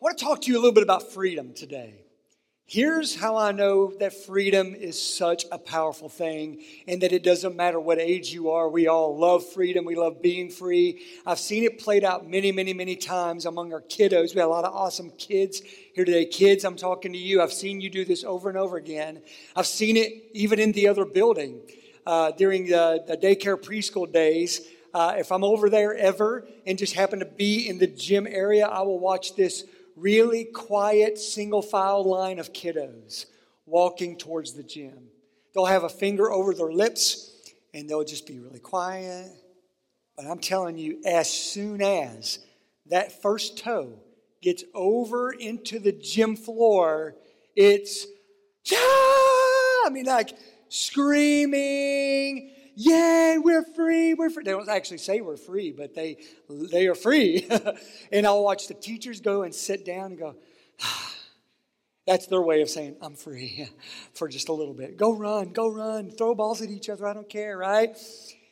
I want to talk to you a little bit about freedom today. Here's how I know that freedom is such a powerful thing and that it doesn't matter what age you are. We all love freedom. We love being free. I've seen it played out many, many, many times among our kiddos. We have a lot of awesome kids here today. Kids, I'm talking to you. I've seen you do this over and over again. I've seen it even in the other building uh, during the, the daycare preschool days. Uh, if I'm over there ever and just happen to be in the gym area, I will watch this really quiet, single file line of kiddos walking towards the gym. They'll have a finger over their lips and they'll just be really quiet. But I'm telling you, as soon as that first toe gets over into the gym floor, it's, I mean, like screaming, yay, we're free, we're free. They don't actually say we're free, but they, they are free. and I'll watch the teachers go and sit down and go, that's their way of saying, I'm free for just a little bit. Go run, go run, throw balls at each other, I don't care, right?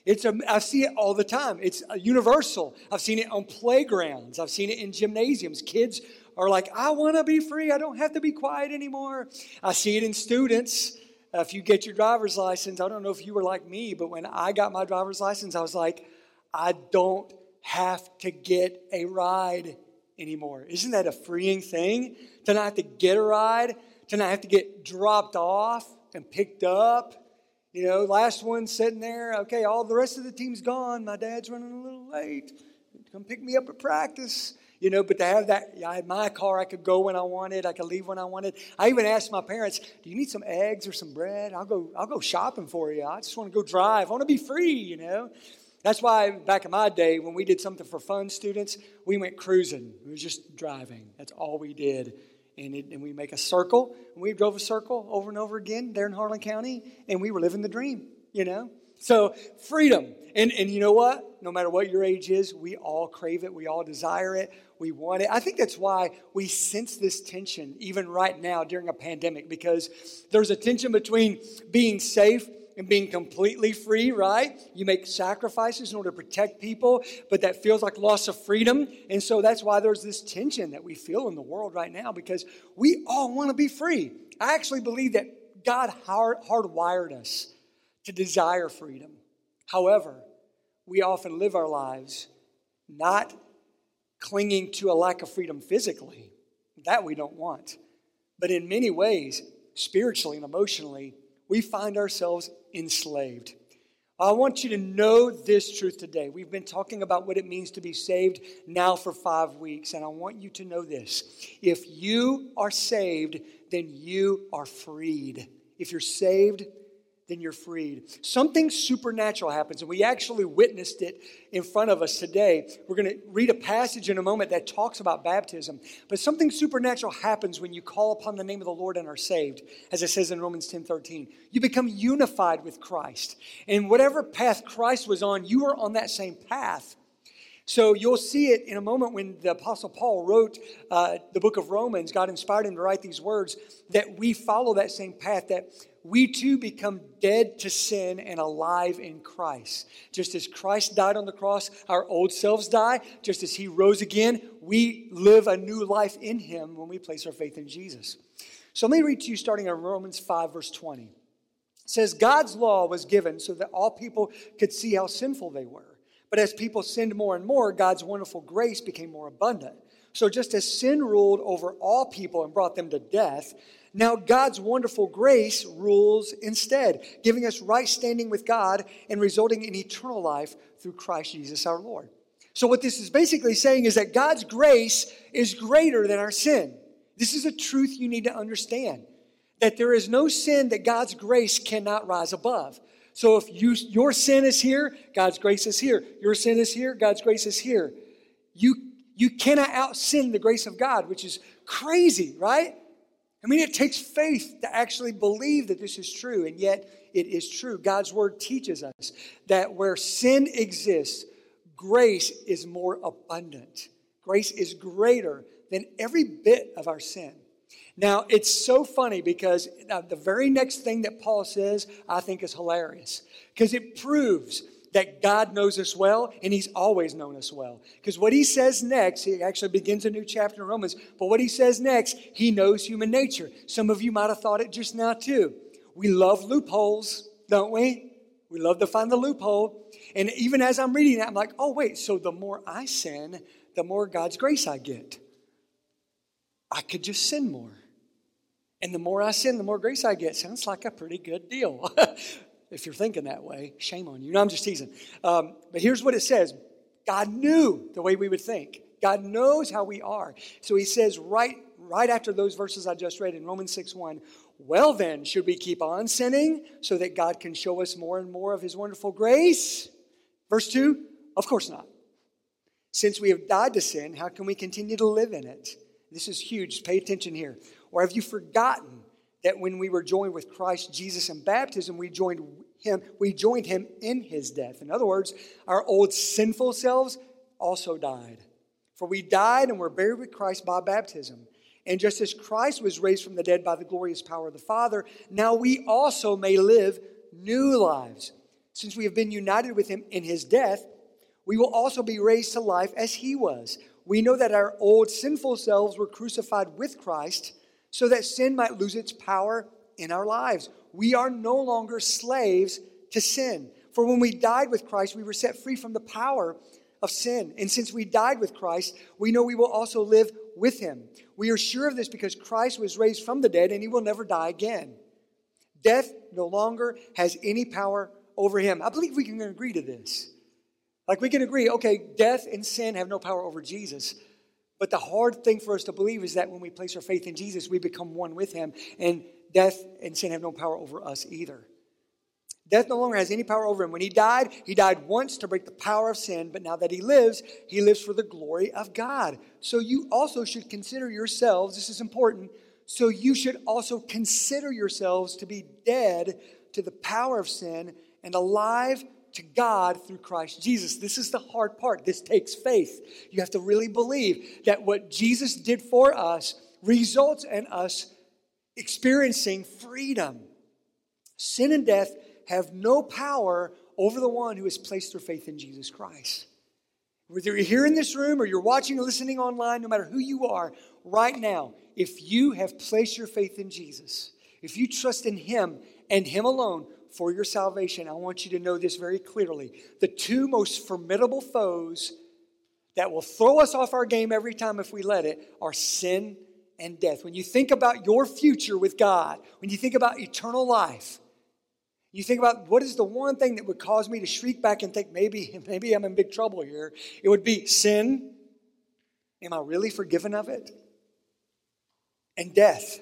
It's a, I see it all the time. It's uh, universal. I've seen it on playgrounds. I've seen it in gymnasiums. Kids are like, I want to be free. I don't have to be quiet anymore. I see it in students. Uh, if you get your driver's license, I don't know if you were like me, but when I got my driver's license, I was like, I don't have to get a ride anymore. Isn't that a freeing thing? To not have to get a ride, to not have to get dropped off and picked up. You know, last one sitting there, okay, all the rest of the team's gone. My dad's running a little late. Come pick me up at practice you know, but to have that, I had my car, I could go when I wanted, I could leave when I wanted. I even asked my parents, do you need some eggs or some bread? I'll go, I'll go shopping for you. I just want to go drive. I want to be free, you know. That's why back in my day, when we did something for fun students, we went cruising. It was just driving. That's all we did. And, it, and we make a circle, and we drove a circle over and over again there in Harlan County, and we were living the dream, you know. So, freedom. And, and you know what? No matter what your age is, we all crave it. We all desire it. We want it. I think that's why we sense this tension even right now during a pandemic because there's a tension between being safe and being completely free, right? You make sacrifices in order to protect people, but that feels like loss of freedom. And so that's why there's this tension that we feel in the world right now because we all want to be free. I actually believe that God hard, hardwired us to desire freedom. However, we often live our lives not clinging to a lack of freedom physically. That we don't want. But in many ways, spiritually and emotionally, we find ourselves enslaved. I want you to know this truth today. We've been talking about what it means to be saved now for five weeks, and I want you to know this. If you are saved, then you are freed. If you're saved, then you're freed. Something supernatural happens, and we actually witnessed it in front of us today. We're going to read a passage in a moment that talks about baptism, but something supernatural happens when you call upon the name of the Lord and are saved, as it says in Romans 10 13. You become unified with Christ. And whatever path Christ was on, you are on that same path. So you'll see it in a moment when the Apostle Paul wrote uh, the book of Romans. God inspired him to write these words that we follow that same path, that we too become dead to sin and alive in Christ. Just as Christ died on the cross, our old selves die. Just as he rose again, we live a new life in him when we place our faith in Jesus. So let me read to you starting in Romans 5, verse 20. It says, God's law was given so that all people could see how sinful they were. But as people sinned more and more, God's wonderful grace became more abundant. So just as sin ruled over all people and brought them to death, now God's wonderful grace rules instead, giving us right standing with God and resulting in eternal life through Christ Jesus our Lord. So what this is basically saying is that God's grace is greater than our sin. This is a truth you need to understand. That there is no sin that God's grace cannot rise above. So if you, your sin is here, God's grace is here. Your sin is here, God's grace is here. You, you cannot out sin the grace of God, which is crazy, right? I mean, it takes faith to actually believe that this is true, and yet it is true. God's word teaches us that where sin exists, grace is more abundant. Grace is greater than every bit of our sin. Now, it's so funny because uh, the very next thing that Paul says, I think is hilarious because it proves that God knows us well, and He's always known us well. Because what He says next, He actually begins a new chapter in Romans, but what He says next, He knows human nature. Some of you might have thought it just now, too. We love loopholes, don't we? We love to find the loophole. And even as I'm reading that, I'm like, oh, wait, so the more I sin, the more God's grace I get. I could just sin more. And the more I sin, the more grace I get. Sounds like a pretty good deal. if you're thinking that way, shame on you. No, I'm just teasing. Um, but here's what it says God knew the way we would think. God knows how we are. So he says right, right after those verses I just read in Romans 6 1, well then, should we keep on sinning so that God can show us more and more of his wonderful grace? Verse 2, of course not. Since we have died to sin, how can we continue to live in it? This is huge. Pay attention here. Or have you forgotten that when we were joined with Christ Jesus in baptism, we joined him, we joined him in his death. In other words, our old sinful selves also died. For we died and were buried with Christ by baptism. And just as Christ was raised from the dead by the glorious power of the Father, now we also may live new lives. Since we have been united with him in his death, we will also be raised to life as he was. We know that our old sinful selves were crucified with Christ so that sin might lose its power in our lives. We are no longer slaves to sin. For when we died with Christ, we were set free from the power of sin. And since we died with Christ, we know we will also live with him. We are sure of this because Christ was raised from the dead and he will never die again. Death no longer has any power over him. I believe we can agree to this. Like we can agree, okay, death and sin have no power over Jesus. But the hard thing for us to believe is that when we place our faith in Jesus, we become one with him, and death and sin have no power over us either. Death no longer has any power over him. When he died, he died once to break the power of sin, but now that he lives, he lives for the glory of God. So you also should consider yourselves, this is important, so you should also consider yourselves to be dead to the power of sin and alive to God through Christ Jesus. This is the hard part. This takes faith. You have to really believe that what Jesus did for us results in us experiencing freedom. Sin and death have no power over the one who has placed their faith in Jesus Christ. Whether you're here in this room or you're watching or listening online, no matter who you are, right now, if you have placed your faith in Jesus, if you trust in Him and Him alone, for your salvation, I want you to know this very clearly. The two most formidable foes that will throw us off our game every time if we let it are sin and death. When you think about your future with God, when you think about eternal life, you think about what is the one thing that would cause me to shriek back and think maybe maybe I'm in big trouble here. It would be sin. Am I really forgiven of it? And death.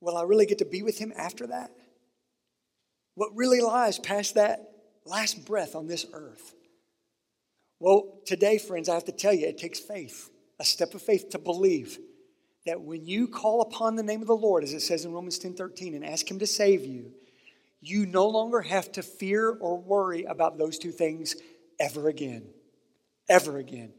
Will I really get to be with him after that? What really lies past that last breath on this earth. Well, today, friends, I have to tell you, it takes faith, a step of faith to believe that when you call upon the name of the Lord, as it says in Romans 10 13, and ask Him to save you, you no longer have to fear or worry about those two things ever again. Ever again.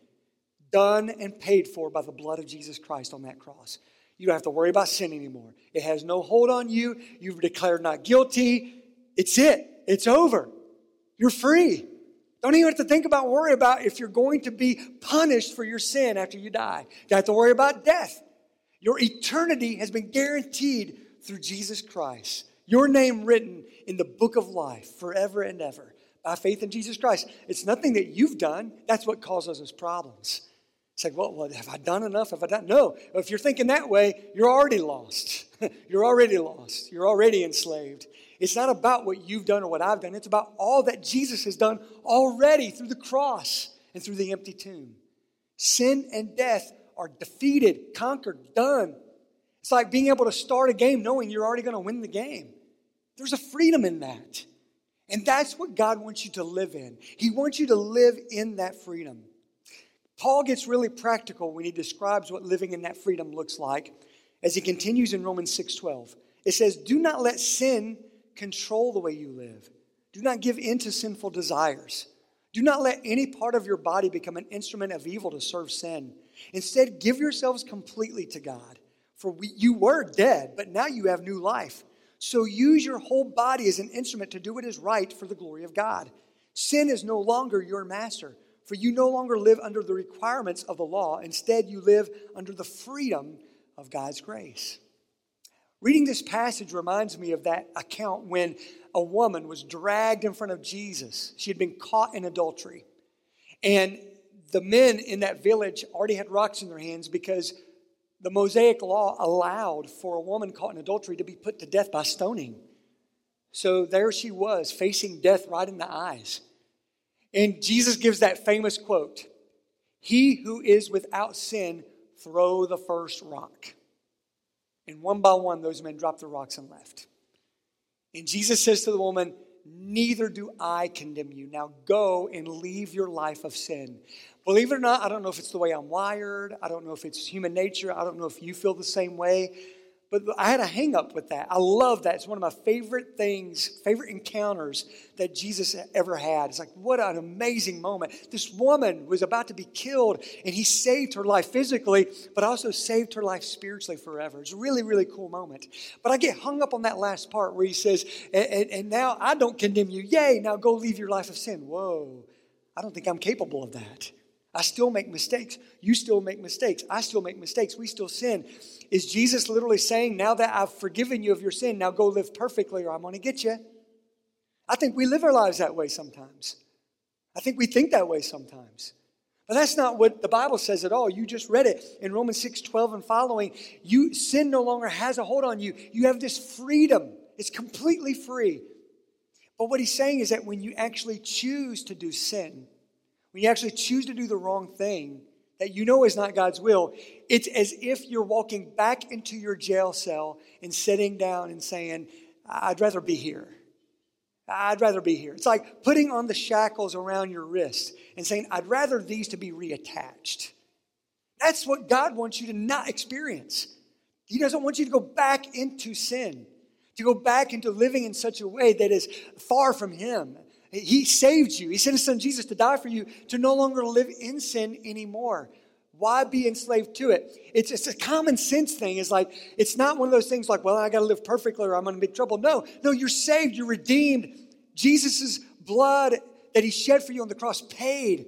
Done and paid for by the blood of Jesus Christ on that cross. You don't have to worry about sin anymore. It has no hold on you. You've declared not guilty. It's it. It's over. You're free. Don't even have to think about, worry about if you're going to be punished for your sin after you die. You don't have to worry about death. Your eternity has been guaranteed through Jesus Christ. Your name written in the book of life forever and ever by faith in Jesus Christ. It's nothing that you've done. That's what causes us problems. It's like, well, have I done enough? Have I done? No. If you're thinking that way, you're already lost. you're already lost. You're already enslaved. It's not about what you've done or what I've done. It's about all that Jesus has done already through the cross and through the empty tomb. Sin and death are defeated, conquered, done. It's like being able to start a game knowing you're already going to win the game. There's a freedom in that. And that's what God wants you to live in. He wants you to live in that freedom. Paul gets really practical when he describes what living in that freedom looks like as he continues in Romans 6:12. It says, "Do not let sin control the way you live. Do not give in to sinful desires. Do not let any part of your body become an instrument of evil to serve sin. Instead, give yourselves completely to God. For we, you were dead, but now you have new life. So use your whole body as an instrument to do what is right for the glory of God. Sin is no longer your master, for you no longer live under the requirements of the law. Instead, you live under the freedom of God's grace. Reading this passage reminds me of that account when a woman was dragged in front of Jesus. She had been caught in adultery. And the men in that village already had rocks in their hands because the Mosaic law allowed for a woman caught in adultery to be put to death by stoning. So there she was, facing death right in the eyes. And Jesus gives that famous quote He who is without sin, throw the first rock. And one by one, those men dropped the rocks and left. And Jesus says to the woman, Neither do I condemn you. Now go and leave your life of sin. Believe it or not, I don't know if it's the way I'm wired. I don't know if it's human nature. I don't know if you feel the same way. But I had a hang up with that. I love that. It's one of my favorite things, favorite encounters that Jesus ever had. It's like, what an amazing moment. This woman was about to be killed, and he saved her life physically, but also saved her life spiritually forever. It's a really, really cool moment. But I get hung up on that last part where he says, and, and, and now I don't condemn you. Yay, now go leave your life of sin. Whoa, I don't think I'm capable of that. I still make mistakes. You still make mistakes. I still make mistakes. We still sin. Is Jesus literally saying, now that I've forgiven you of your sin, now go live perfectly or I'm going to get you? I think we live our lives that way sometimes. I think we think that way sometimes. But that's not what the Bible says at all. You just read it in Romans 6 12 and following. You sin no longer has a hold on you. You have this freedom. It's completely free. But what he's saying is that when you actually choose to do sin, when you actually choose to do the wrong thing that you know is not God's will, it's as if you're walking back into your jail cell and sitting down and saying, I'd rather be here. I'd rather be here. It's like putting on the shackles around your wrist and saying, I'd rather these to be reattached. That's what God wants you to not experience. He doesn't want you to go back into sin, to go back into living in such a way that is far from Him. He saved you. He sent his son Jesus to die for you to no longer live in sin anymore. Why be enslaved to it? It's, it's a common sense thing. It's like, it's not one of those things like, well, I got to live perfectly or I'm going to be in trouble. No, no, you're saved. You're redeemed. Jesus' blood that he shed for you on the cross paid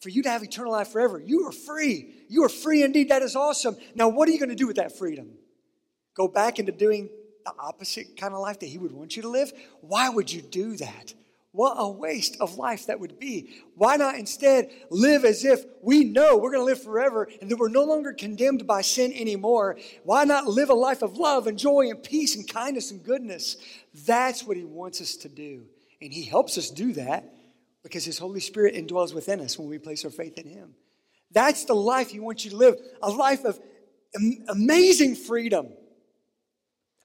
for you to have eternal life forever. You are free. You are free indeed. That is awesome. Now, what are you going to do with that freedom? Go back into doing the opposite kind of life that he would want you to live? Why would you do that? What a waste of life that would be. Why not instead live as if we know we're going to live forever and that we're no longer condemned by sin anymore? Why not live a life of love and joy and peace and kindness and goodness? That's what He wants us to do. And He helps us do that because His Holy Spirit indwells within us when we place our faith in Him. That's the life He wants you to live a life of amazing freedom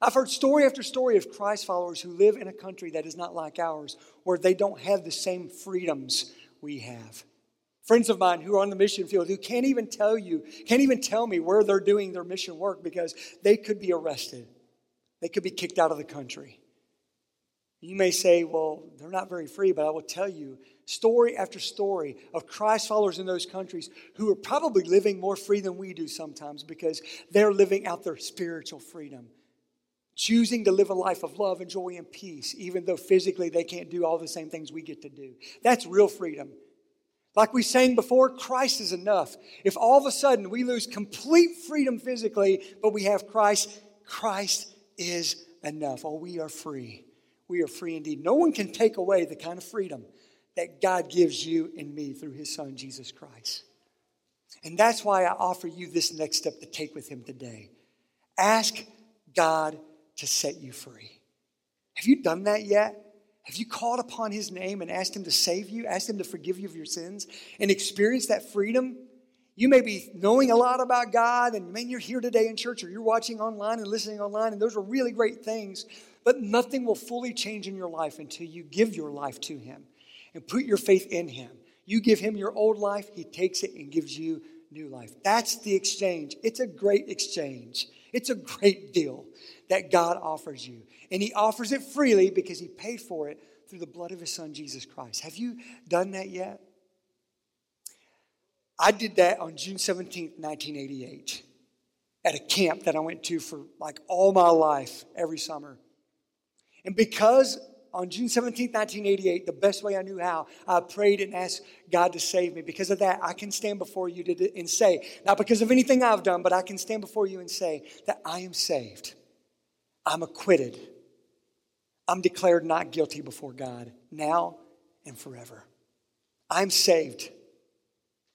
I've heard story after story of Christ followers who live in a country that is not like ours, where they don't have the same freedoms we have. Friends of mine who are on the mission field who can't even tell you, can't even tell me where they're doing their mission work because they could be arrested. They could be kicked out of the country. You may say, well, they're not very free, but I will tell you story after story of Christ followers in those countries who are probably living more free than we do sometimes because they're living out their spiritual freedom choosing to live a life of love and joy and peace, even though physically they can't do all the same things we get to do. That's real freedom. Like we sang before, Christ is enough. If all of a sudden we lose complete freedom physically, but we have Christ, Christ is enough. Oh, we are free. We are free indeed. No one can take away the kind of freedom that God gives you and me through his son, Jesus Christ. And that's why I offer you this next step to take with him today. Ask God to set you free. Have you done that yet? Have you called upon his name and asked him to save you, asked him to forgive you of your sins, and experienced that freedom? You may be knowing a lot about God, and man, you're here today in church, or you're watching online and listening online, and those are really great things, but nothing will fully change in your life until you give your life to him and put your faith in him. You give him your old life, he takes it and gives you new life. That's the exchange. It's a great exchange. It's a great deal that God offers you. And He offers it freely because He paid for it through the blood of His Son, Jesus Christ. Have you done that yet? I did that on June 17th, 1988, at a camp that I went to for like all my life, every summer. And because on June 17, 1988, the best way I knew how, I prayed and asked God to save me. Because of that, I can stand before you and say, not because of anything I've done, but I can stand before you and say that I am saved. I'm acquitted. I'm declared not guilty before God now and forever. I'm saved.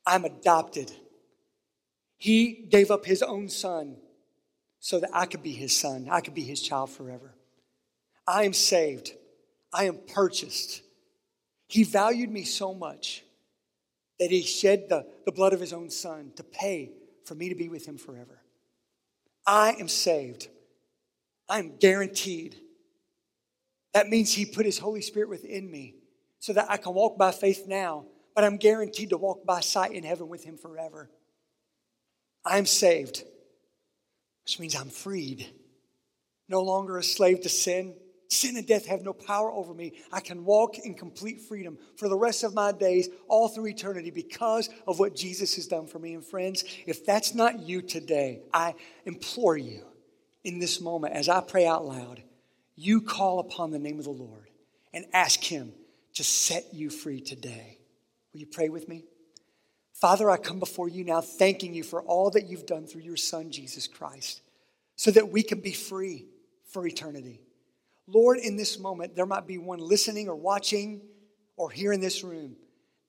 I'm adopted. He gave up his own son so that I could be his son, I could be his child forever. I am saved. I am purchased. He valued me so much that he shed the, the blood of his own son to pay for me to be with him forever. I am saved. I am guaranteed. That means he put his Holy Spirit within me so that I can walk by faith now, but I'm guaranteed to walk by sight in heaven with him forever. I am saved, which means I'm freed. No longer a slave to sin, Sin and death have no power over me. I can walk in complete freedom for the rest of my days, all through eternity, because of what Jesus has done for me. And friends, if that's not you today, I implore you in this moment, as I pray out loud, you call upon the name of the Lord and ask Him to set you free today. Will you pray with me? Father, I come before you now thanking you for all that you've done through your Son, Jesus Christ, so that we can be free for eternity. Lord, in this moment, there might be one listening or watching or here in this room.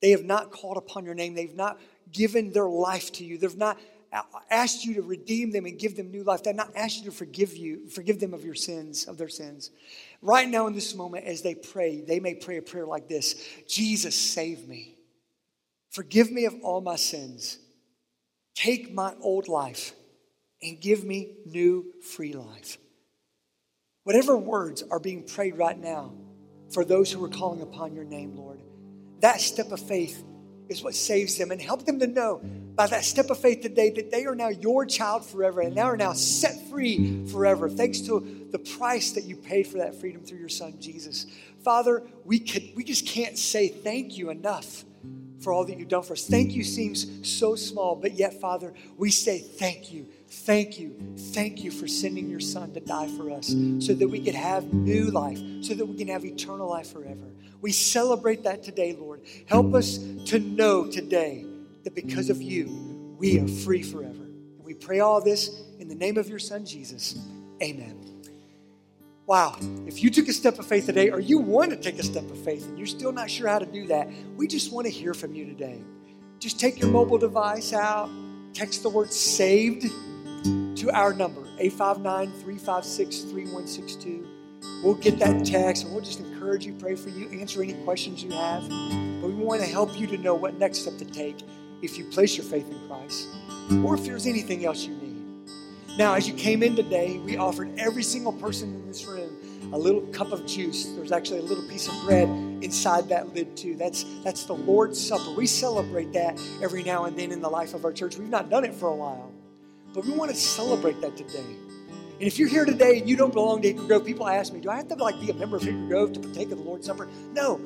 They have not called upon your name. They've not given their life to you. They've not asked you to redeem them and give them new life. They've not asked you to forgive you, forgive them of your sins, of their sins. Right now, in this moment, as they pray, they may pray a prayer like this Jesus, save me. Forgive me of all my sins. Take my old life and give me new free life. Whatever words are being prayed right now for those who are calling upon your name, Lord, that step of faith is what saves them and help them to know by that step of faith today that they are now your child forever and they are now set free forever thanks to the price that you paid for that freedom through your son Jesus. Father, we could we just can't say thank you enough for all that you've done for us. Thank you seems so small, but yet Father, we say thank you Thank you. Thank you for sending your son to die for us so that we could have new life, so that we can have eternal life forever. We celebrate that today, Lord. Help us to know today that because of you, we are free forever. And we pray all this in the name of your son, Jesus. Amen. Wow, if you took a step of faith today, or you want to take a step of faith and you're still not sure how to do that, we just want to hear from you today. Just take your mobile device out, text the word saved to our number, 859 356 3162. We'll get that text and we'll just encourage you, pray for you, answer any questions you have. But we want to help you to know what next step to take if you place your faith in Christ or if there's anything else you need. Now, as you came in today, we offered every single person in this room a little cup of juice. There's actually a little piece of bread inside that lid too. That's that's the Lord's Supper. We celebrate that every now and then in the life of our church. We've not done it for a while. But we want to celebrate that today. And if you're here today and you don't belong to Hickory Grove, people ask me, do I have to like be a member of Hickory Grove to partake of the Lord's Supper? No.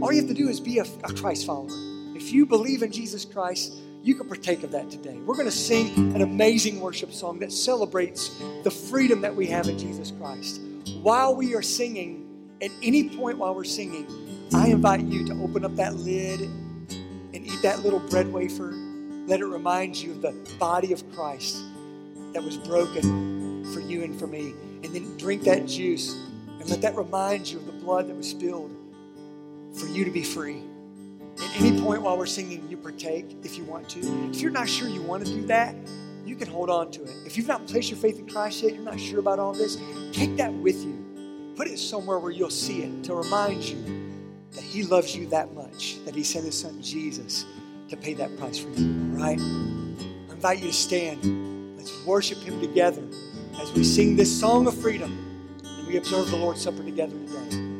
All you have to do is be a, a Christ follower. If you believe in Jesus Christ, you can partake of that today. We're going to sing an amazing worship song that celebrates the freedom that we have in Jesus Christ. While we are singing, at any point while we're singing, I invite you to open up that lid and eat that little bread wafer let it remind you of the body of Christ that was broken for you and for me. And then drink that juice and let that remind you of the blood that was spilled for you to be free. At any point while we're singing, you partake if you want to. If you're not sure you want to do that, you can hold on to it. If you've not placed your faith in Christ yet, you're not sure about all this, take that with you. Put it somewhere where you'll see it to remind you that He loves you that much, that He sent His Son Jesus to pay that price for you, all right? I invite you to stand. Let's worship Him together as we sing this song of freedom and we observe the Lord's Supper together today.